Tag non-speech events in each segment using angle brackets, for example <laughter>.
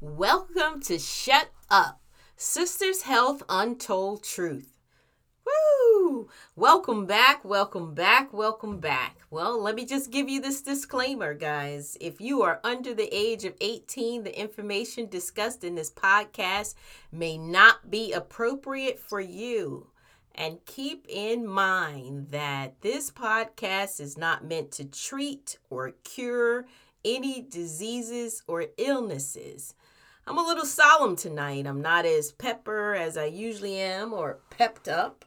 Welcome to Shut Up Sisters Health Untold Truth. Woo! Welcome back, welcome back, welcome back. Well, let me just give you this disclaimer, guys. If you are under the age of 18, the information discussed in this podcast may not be appropriate for you. And keep in mind that this podcast is not meant to treat or cure any diseases or illnesses. I'm a little solemn tonight. I'm not as pepper as I usually am or pepped up.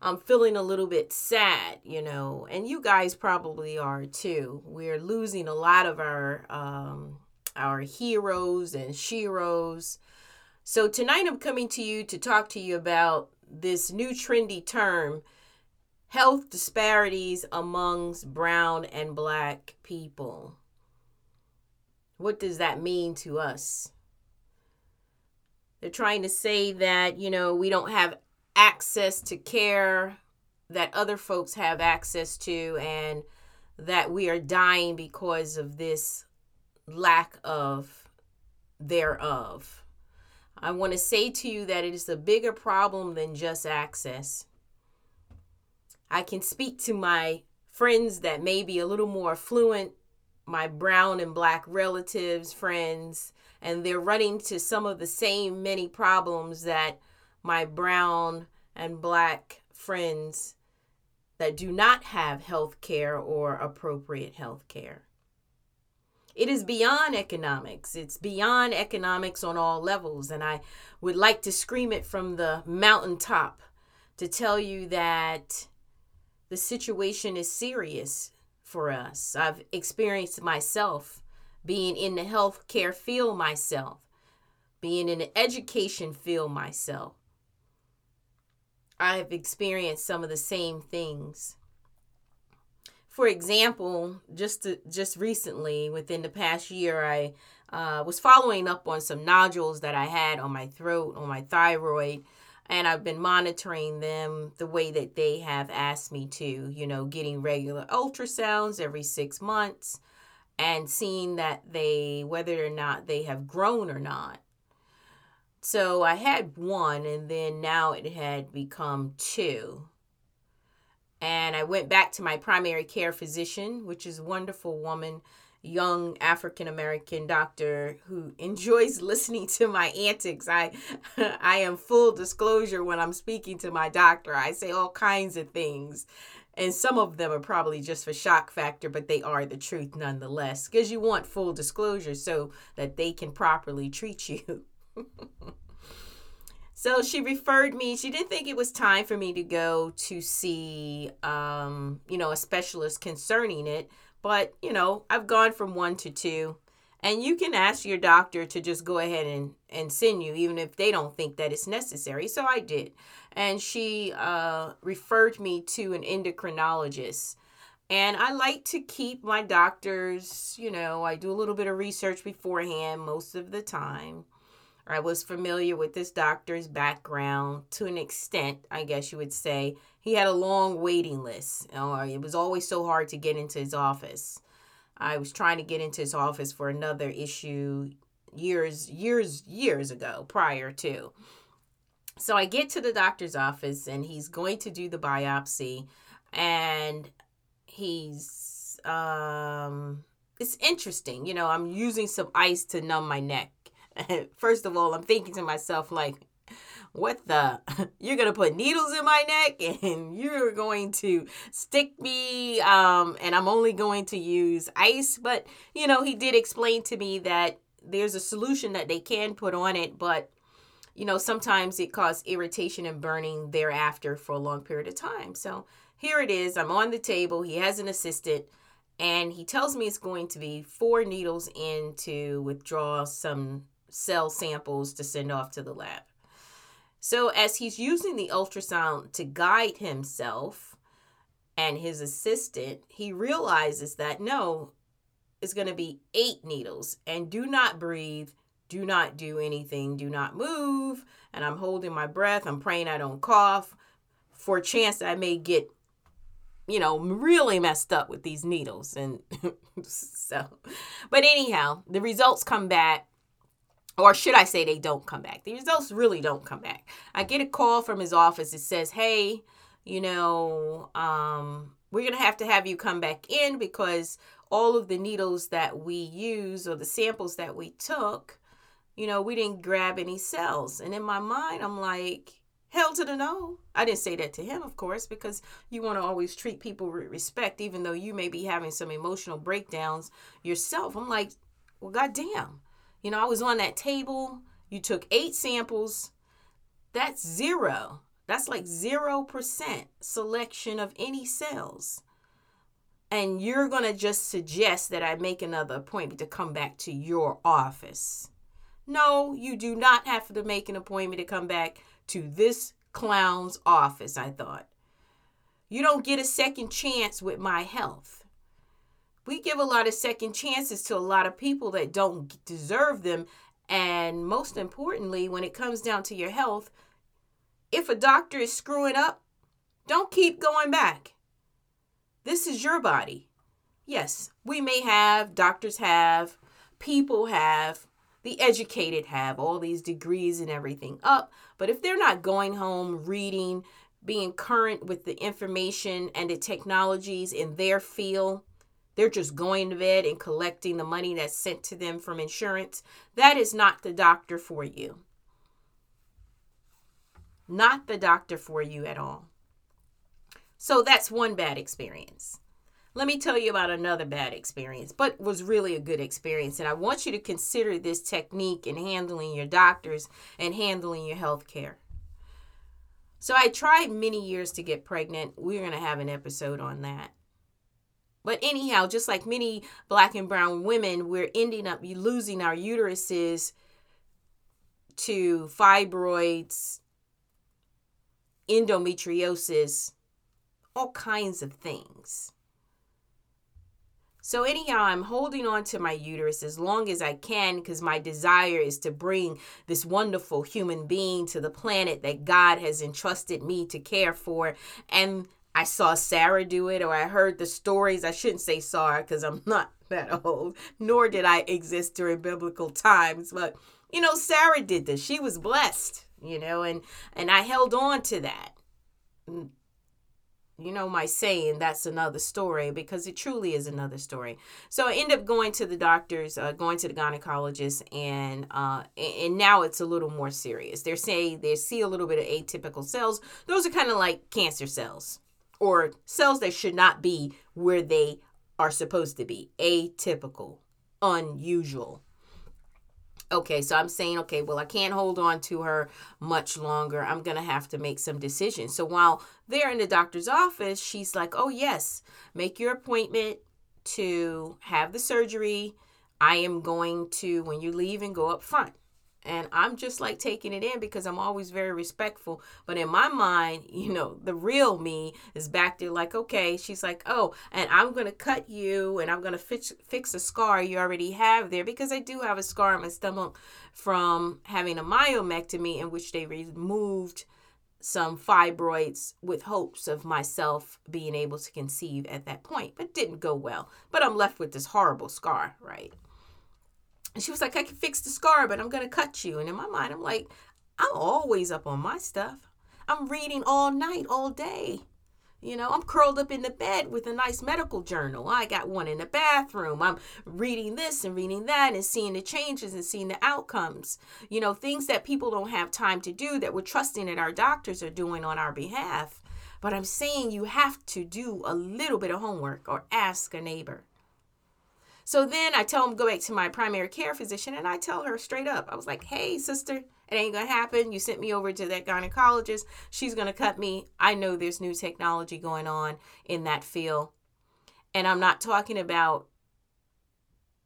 I'm feeling a little bit sad, you know, and you guys probably are too. We're losing a lot of our um, our heroes and sheroes. So tonight I'm coming to you to talk to you about this new trendy term, health disparities amongst brown and black people. What does that mean to us? They're trying to say that, you know, we don't have access to care that other folks have access to and that we are dying because of this lack of thereof. I want to say to you that it is a bigger problem than just access. I can speak to my friends that may be a little more fluent, my brown and black relatives, friends, and they're running to some of the same many problems that my brown and black friends that do not have health care or appropriate health care. It is beyond economics. It's beyond economics on all levels. And I would like to scream it from the mountaintop to tell you that the situation is serious for us. I've experienced myself being in the healthcare field myself, being in the education field myself. I have experienced some of the same things. For example, just to, just recently, within the past year, I uh, was following up on some nodules that I had on my throat, on my thyroid, and I've been monitoring them the way that they have asked me to. You know, getting regular ultrasounds every six months, and seeing that they, whether or not they have grown or not. So I had one, and then now it had become two. And I went back to my primary care physician, which is a wonderful woman, young African American doctor who <laughs> enjoys listening to my antics. I <laughs> I am full disclosure when I'm speaking to my doctor. I say all kinds of things and some of them are probably just for shock factor, but they are the truth nonetheless, because you want full disclosure so that they can properly treat you. <laughs> so she referred me. She didn't think it was time for me to go to see, um, you know, a specialist concerning it. But, you know, I've gone from one to two. And you can ask your doctor to just go ahead and, and send you, even if they don't think that it's necessary. So I did and she uh, referred me to an endocrinologist. And I like to keep my doctors, you know, I do a little bit of research beforehand most of the time. I was familiar with this doctor's background to an extent, I guess you would say. He had a long waiting list. Or it was always so hard to get into his office. I was trying to get into his office for another issue years, years, years ago prior to. So I get to the doctor's office and he's going to do the biopsy and he's um it's interesting. You know, I'm using some ice to numb my neck. <laughs> First of all, I'm thinking to myself like what the <laughs> you're gonna put needles in my neck <laughs> and you're going to stick me um and i'm only going to use ice but you know he did explain to me that there's a solution that they can put on it but you know, sometimes it causes irritation and burning thereafter for a long period of time. So here it is. I'm on the table. He has an assistant, and he tells me it's going to be four needles in to withdraw some cell samples to send off to the lab. So as he's using the ultrasound to guide himself and his assistant, he realizes that no, it's going to be eight needles and do not breathe do not do anything, do not move. And I'm holding my breath. I'm praying I don't cough for a chance I may get, you know, really messed up with these needles. And <laughs> so, but anyhow, the results come back or should I say they don't come back? The results really don't come back. I get a call from his office. It says, hey, you know, um, we're going to have to have you come back in because all of the needles that we use or the samples that we took, you know, we didn't grab any cells. And in my mind, I'm like, hell to the no. I didn't say that to him, of course, because you want to always treat people with respect, even though you may be having some emotional breakdowns yourself. I'm like, well, goddamn. You know, I was on that table. You took eight samples. That's zero. That's like 0% selection of any cells. And you're going to just suggest that I make another appointment to come back to your office. No, you do not have to make an appointment to come back to this clown's office, I thought. You don't get a second chance with my health. We give a lot of second chances to a lot of people that don't deserve them. And most importantly, when it comes down to your health, if a doctor is screwing up, don't keep going back. This is your body. Yes, we may have, doctors have, people have, the educated have all these degrees and everything up, but if they're not going home, reading, being current with the information and the technologies in their field, they're just going to bed and collecting the money that's sent to them from insurance. That is not the doctor for you not the doctor for you at all. So that's one bad experience. Let me tell you about another bad experience, but was really a good experience. And I want you to consider this technique in handling your doctors and handling your health care. So I tried many years to get pregnant. We're going to have an episode on that. But anyhow, just like many black and brown women, we're ending up losing our uteruses to fibroids, endometriosis, all kinds of things. So, anyhow, I'm holding on to my uterus as long as I can because my desire is to bring this wonderful human being to the planet that God has entrusted me to care for. And I saw Sarah do it, or I heard the stories. I shouldn't say Sarah because I'm <laughs> not that old, nor did I exist during biblical times. But, you know, Sarah did this. She was blessed you know, and and I held on to that. You know my saying that's another story because it truly is another story. So i end up going to the doctors uh, going to the gynecologist and uh, and now it's a little more serious. They're saying they see a little bit of atypical cells. Those are kind of like cancer cells or cells that should not be where they are supposed to be. Atypical. Unusual Okay, so I'm saying, okay, well, I can't hold on to her much longer. I'm going to have to make some decisions. So while they're in the doctor's office, she's like, oh, yes, make your appointment to have the surgery. I am going to, when you leave, and go up front. And I'm just like taking it in because I'm always very respectful. But in my mind, <laughs> you know, the real me is back there like, okay, she's like, oh, and I'm to cut you and I'm to fix, fix a scar you already have there because I do have a scar on my stomach from having a myomectomy in which they removed some fibroids with hopes of myself being able to conceive at that point, but didn't go well. But I'm left with this horrible scar, right? And she was like, I can fix the scar, but I'm going to cut you. And in my mind, I'm like, I'm always up on my stuff. I'm reading all night, all day. You know, I'm curled up in the bed with a nice medical journal. I got one in the bathroom. I'm reading this and reading that and seeing the changes and seeing the outcomes. You know, things that people don't have time to do that we're trusting that our doctors are doing on our behalf. But I'm saying you have to do a little bit of homework or ask a neighbor. So then I tell him go back to my primary care physician and I tell her straight up. I was like, "Hey, sister, it ain't gonna happen. You sent me over to that gynecologist. She's gonna cut me. I know there's new technology going on in that field, and I'm not talking about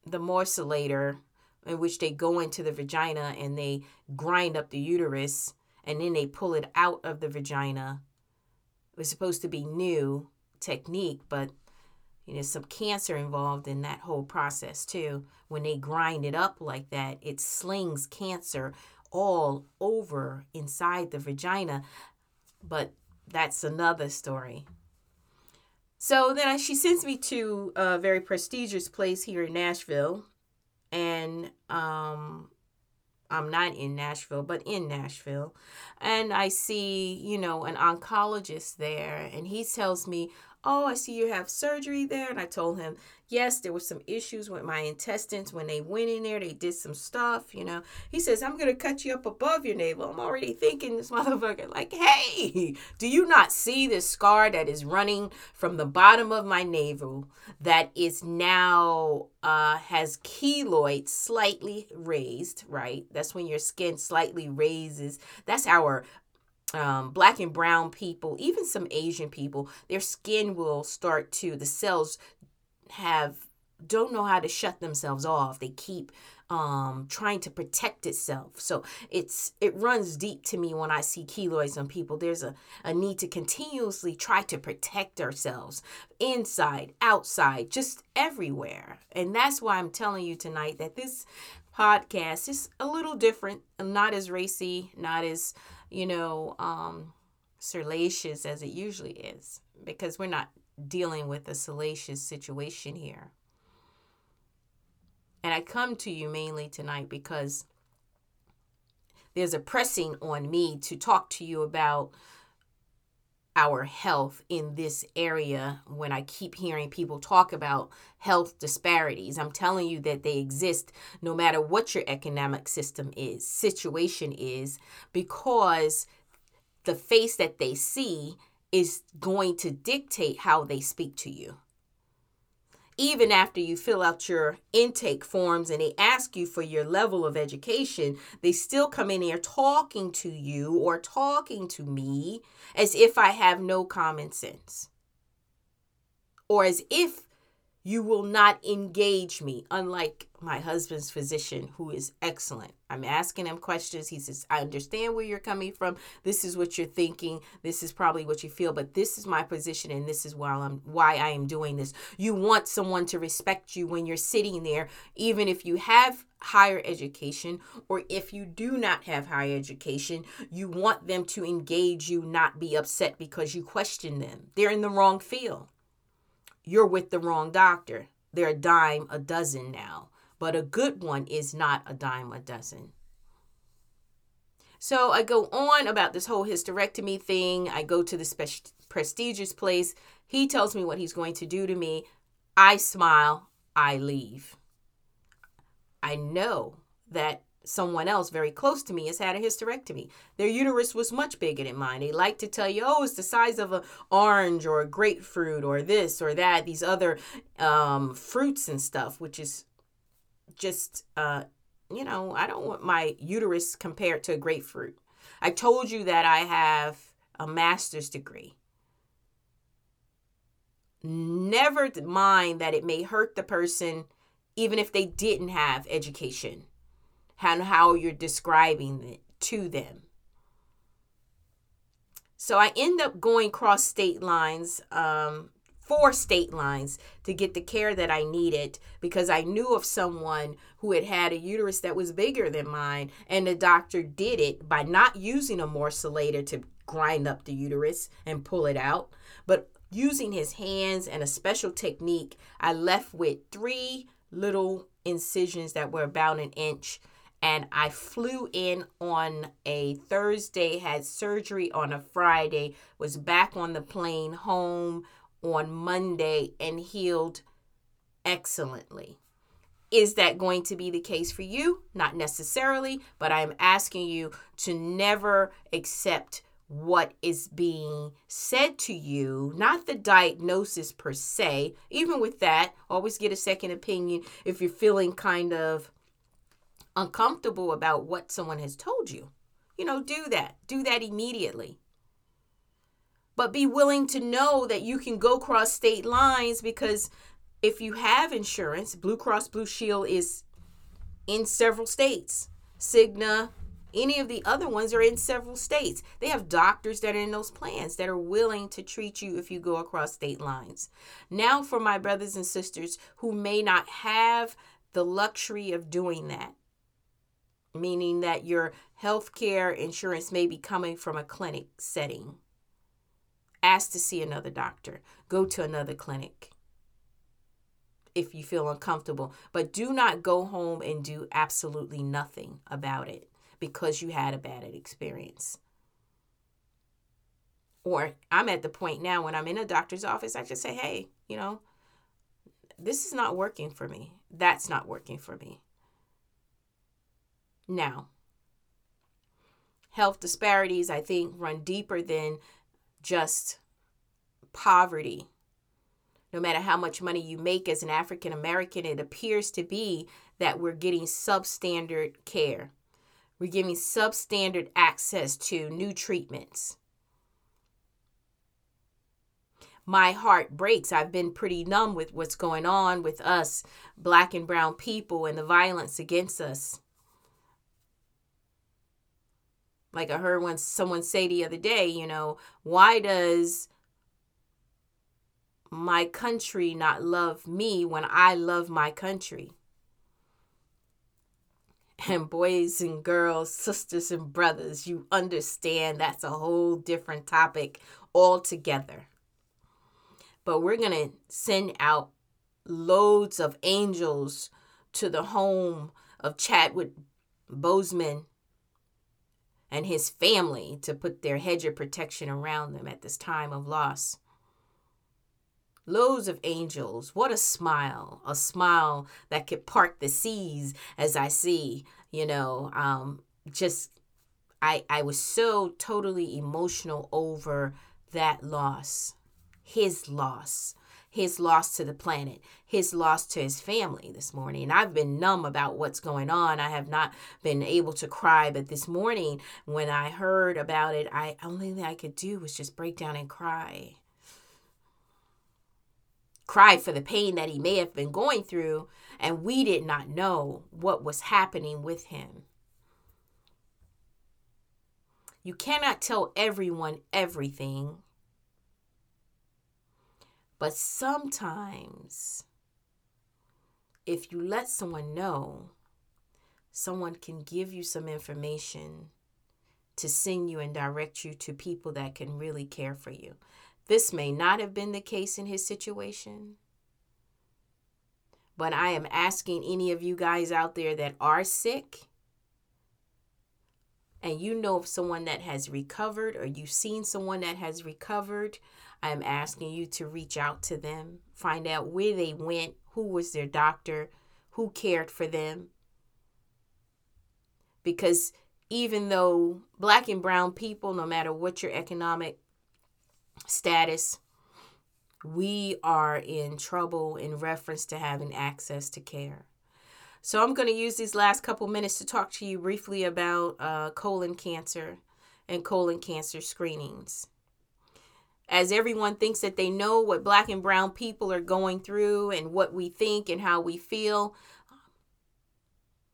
the morcellator in which they go into the vagina and they grind up the uterus and then they pull it out of the vagina. It was supposed to be new technique, but you know, some cancer involved in that whole process too. When they grind it up like that, it slings cancer all over inside the vagina. But that's another story. So then she sends me to a very prestigious place here in Nashville. And um, I'm not in Nashville, but in Nashville. And I see, you know, an oncologist there, and he tells me, Oh, I see you have surgery there. And I told him, Yes, there were some issues with my intestines when they went in there. They did some stuff, you know. He says, I'm going to cut you up above your navel. I'm already thinking this <laughs> motherfucker, like, hey, do you not see this scar that is running from the bottom of my navel that is now uh, has keloid slightly raised, right? That's when your skin slightly raises. That's our um, black and brown people, even some Asian people, their skin will start to, the cells have don't know how to shut themselves off. They keep um trying to protect itself. So it's it runs deep to me when I see keloids on people. There's a, a need to continuously try to protect ourselves inside, outside, just everywhere. And that's why I'm telling you tonight that this podcast is a little different, not as racy, not as, you know, um salacious as it usually is because we're not dealing with a salacious situation here. And I come to you mainly tonight because there's a pressing on me to talk to you about our health in this area when I keep hearing people talk about health disparities. I'm telling you that they exist no matter what your economic system is, situation is, because the face that they see is going to dictate how they speak to you. Even after you fill out your intake forms and they ask you for your level of education, they still come in here talking to you or talking to me as if I have no common sense. Or as if you will not engage me, unlike my husband's physician, who is excellent. I'm asking him questions. He says, I understand where you're coming from. This is what you're thinking. This is probably what you feel, but this is my position and this is why I'm why I am doing this. You want someone to respect you when you're sitting there, even if you have higher education or if you do not have higher education, you want them to engage you, not be upset because you question them. They're in the wrong field you're with the wrong doctor. They're a dime a dozen now, but a good one is not a dime a dozen. So I go on about this whole hysterectomy thing. I go to the spe- prestigious place. He tells me what he's going to do to me. I smile. I leave. I know that someone else very close to me has had a hysterectomy. Their uterus was much bigger than mine. They like to tell you, oh, it's the size of an orange or a grapefruit or this or that, these other um, fruits and stuff, which is just, uh, you know, I don't want my uterus compared to a grapefruit. I told you that I have a master's degree. Never mind that it may hurt the person even if they didn't have education and how you're describing it to them. So I end up going cross state lines, um, four state lines, to get the care that I needed because I knew of someone who had had a uterus that was bigger than mine, and the doctor did it by not using a morcellator to grind up the uterus and pull it out, but using his hands and a special technique. I left with three little incisions that were about an inch and I flew in on a Thursday, had surgery on a Friday, was back on the plane home on Monday, and healed excellently. Is that going to be the case for you? Not necessarily, but I'm asking you to never accept what is being said to you, not the diagnosis per se. Even with that, always get a second opinion if you're feeling kind of uncomfortable about what someone has told you, you know, do that. Do that immediately. But be willing to know that you can go cross state lines because if you have insurance, Blue Cross Blue Shield is in several states. Cigna, any of the other ones are in several states. They have doctors that are in those plans that are willing to treat you if you go across state lines. Now, for my brothers and sisters who may not have the luxury of doing that, meaning that your health care insurance may be coming from a clinic setting. Ask to see another doctor, go to another clinic. if you feel uncomfortable. But do not go home and do absolutely nothing about it because you had a bad experience. Or I'm at the point now when I'm in a doctor's office, I just say, hey, you know, this is not working for me. That's not working for me. Now, health disparities, I think, run deeper than just poverty. No matter how much money you make as an African American, it appears to be that we're getting substandard care. We're giving substandard access to new treatments. My heart breaks. I've been pretty numb with what's going on with us, black and brown people, and the violence against us. Like I heard once someone say the other day, you know, why does my country not love me when I love my country? And boys and girls, sisters and brothers, you understand that's a whole different topic altogether. But we're going to send out loads of angels to the home of Chadwick Boseman and his family to put their hedge of protection around them at this time of loss. Loads of angels. What a smile. A smile that could part the seas as I see, you know, um, just I I was so totally emotional over that loss. His loss his loss to the planet, his loss to his family this morning. I've been numb about what's going on. I have not been able to cry, but this morning when I heard about it, I only thing I could do was just break down and cry. Cry for the pain that he may have been going through, and we did not know what was happening with him. You cannot tell everyone everything but sometimes, if you let someone know, someone can give you some information to send you and direct you to people that can really care for you. This may not have been the case in his situation, but I am asking any of you guys out there that are sick and you know of someone that has recovered or you've seen someone that has recovered, I'm asking you to reach out to them, find out where they went, who was their doctor, who cared for them. Because even though black and brown people, no matter what your economic status, we are in trouble in reference to having access to care. So I'm going to use these last couple minutes to talk to you briefly about uh, colon cancer and colon cancer screenings as everyone thinks that they know what black and brown people are going through and what we think and how we feel.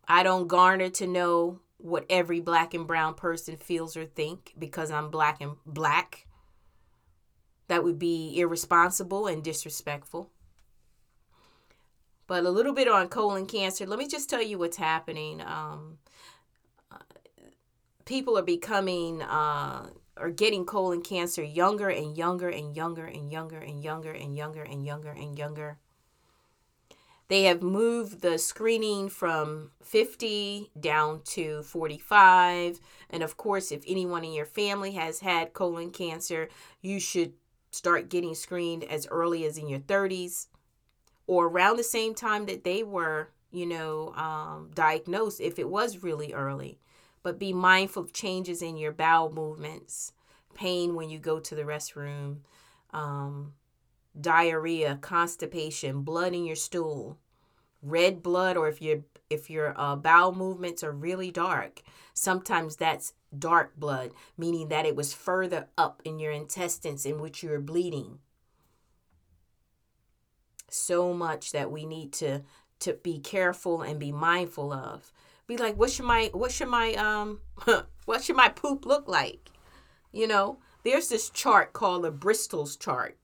I don't garner to know what every black and brown person feels or think because I'm black and black. That would be irresponsible and disrespectful. But a little bit on colon cancer. Let me just tell you what's happening. Um, uh, people are becoming uh, are getting colon cancer younger and younger and younger and younger and younger and younger and younger and younger. They have moved the screening from 50 down to 45. And of course, if anyone in your family has had colon cancer, you should start getting screened as early as in your 30s or around the same time that they were, you know, um, diagnosed if it was really early but be mindful of changes in your bowel movements, pain when you go to the restroom, um, diarrhea, constipation, blood in your stool, red blood, or if your if your uh, bowel movements are really dark, sometimes that's dark blood, meaning that it was further up in your intestines in which you are bleeding. So much that we need to to be careful and be mindful of be like, what should my what should my um <laughs> what should my poop look like? You know, there's this chart called the Bristol's chart.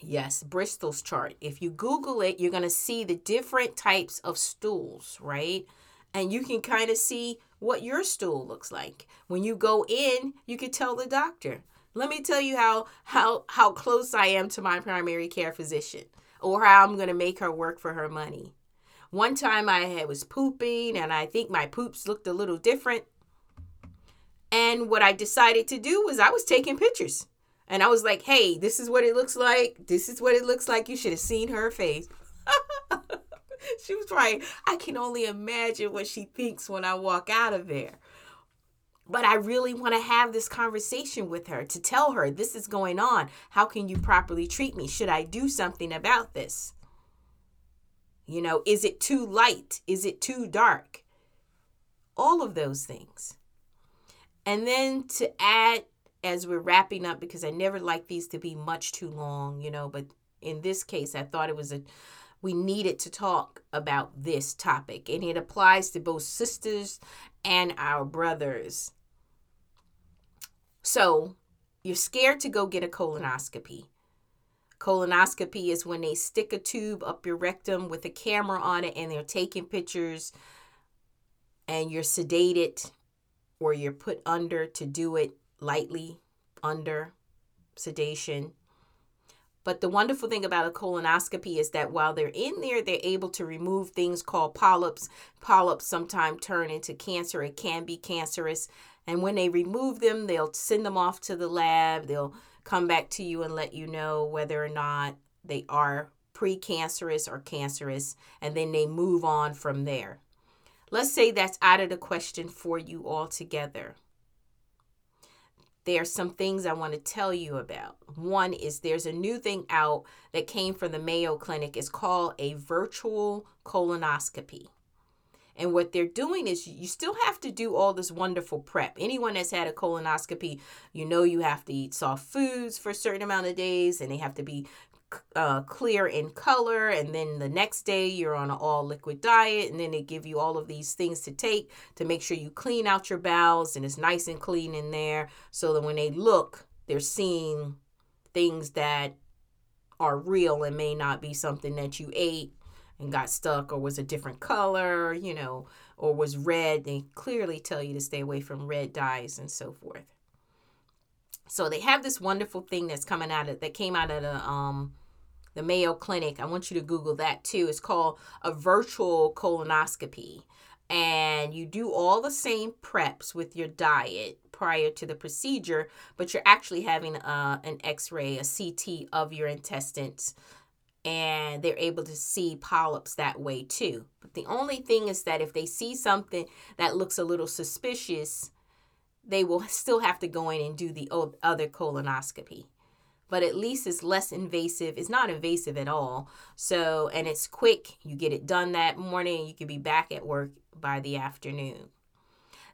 Yes, Bristol's chart. If you Google it, you're gonna see the different types of stools, right? And you can kind of see what your stool looks like. When you go in, you can tell the doctor. Let me tell you how how how close I am to my primary care physician. or how I'm going to make her work for her money. One time I was pooping and I think my poops looked a little different. And what I decided to do was I was taking pictures. And I was like, hey, this is what it looks like. This is what it looks like. You should have seen her face. <laughs> she was right. I can only imagine what she thinks when I walk out of there. But I really want to have this conversation with her to tell her this is going on. How can you properly treat me? Should I do something about this? You know, is it too light? Is it too dark? All of those things. And then to add, as we're wrapping up, because I never like these to be much too long, you know, but in this case, I thought it was a we needed to talk about this topic, and it applies to both sisters and our brothers. So, you're scared to go get a colonoscopy. Colonoscopy is when they stick a tube up your rectum with a camera on it and they're taking pictures and you're sedated or you're put under to do it lightly under sedation. But the wonderful thing about a colonoscopy is that while they're in there, they're able to remove things called polyps. Polyps sometimes turn into cancer. It can be cancerous. And when they remove them, they'll send them off to the lab. They'll come back to you and let you know whether or not they are precancerous or cancerous. And then they move on from there. Let's say that's out of the question for you altogether there are some things I want to tell you about. One is there's a new thing out that came from the Mayo Clinic. It's called a virtual colonoscopy. And what they're doing is you still have to do all this wonderful prep. Anyone that's had a colonoscopy, you know you have to eat soft foods for a certain amount of days and they have to be uh, clear in color, and then the next day you're on an all liquid diet, and then they give you all of these things to take to make sure you clean out your bowels and it's nice and clean in there, so that when they look, they're seeing things that are real and may not be something that you ate and got stuck or was a different color, you know, or was red. They clearly tell you to stay away from red dyes and so forth. So they have this wonderful thing that's coming out of that came out of the um the Mayo Clinic. I want you to Google that too. It's called a virtual colonoscopy. And you do all the same preps with your diet prior to the procedure, but you're actually having uh, an x ray, a CT of your intestines. And they're able to see polyps that way too. But the only thing is that if they see something that looks a little suspicious, they will still have to go in and do the other colonoscopy. But at least it's less invasive. It's not invasive at all. So, and it's quick. You get it done that morning. You can be back at work by the afternoon.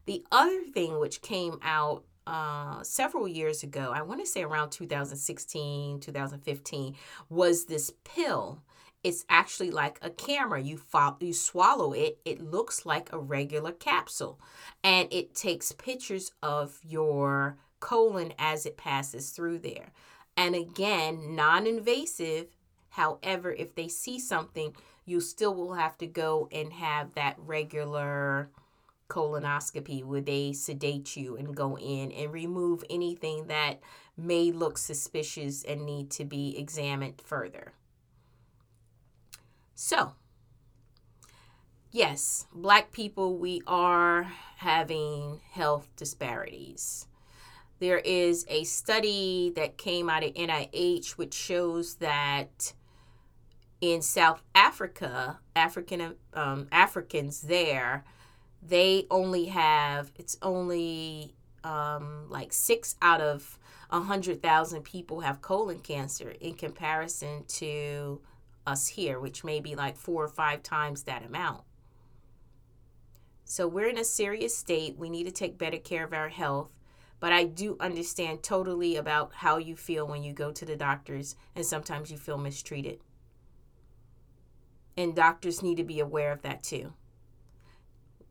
The other thing which came out uh, several years ago, I want to say around 2016, 2015, was this pill it's actually like a camera. You you swallow it, it looks like a regular capsule. And it takes pictures of your colon as it passes through there. And again, non-invasive. However, if they see something, you still will have to go and have that regular colonoscopy where they sedate you and go in and remove anything that may look suspicious and need to be examined further. So, yes, black people, we are having health disparities. There is a study that came out of NIH which shows that in South Africa, African um, Africans there, they only have it's only um, like six out of a hundred thousand people have colon cancer in comparison to us here, which may be like four or five times that amount. So we're in a serious state. We need to take better care of our health. But I do understand totally about how you feel when you go to the doctors and sometimes you feel mistreated. And doctors need to be aware of that too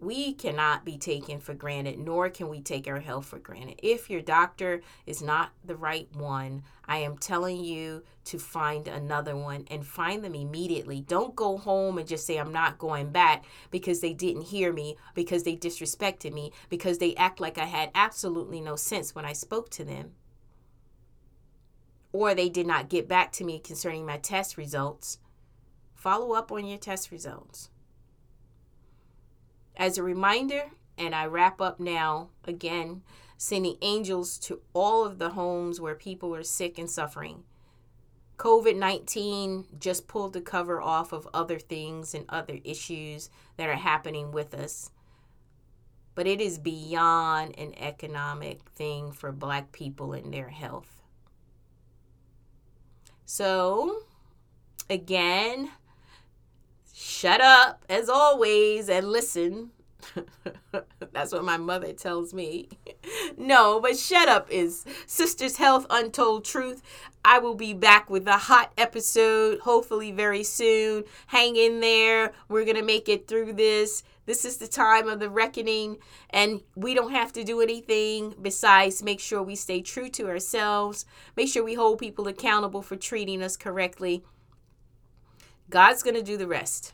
we cannot be taken for granted, nor can we take our health for granted. If your doctor is not the right one, I am telling you to find another one and find them immediately. Don't go home and just say, I'm not going back because they didn't hear me, because they disrespected me, because they act like I had absolutely no sense when I spoke to them. Or they did not get back to me concerning my test results follow up on your test results. As a reminder, and I wrap up now again, sending angels to all of the homes where people are sick and suffering. COVID 19 just pulled the cover off of other things and other issues that are happening with us. But it is beyond an economic thing for Black people and their health. So, again, shut up as always and listen. <laughs> That's what my mother tells me. <laughs> no, but shut up is Sisters Health Untold Truth. I will be back with a hot episode, hopefully very soon. Hang in there. We're going to make it through this. This is the time of the reckoning, and we don't have to do anything besides make sure we stay true to ourselves, make sure we hold people accountable for treating us correctly. God's going to do the rest.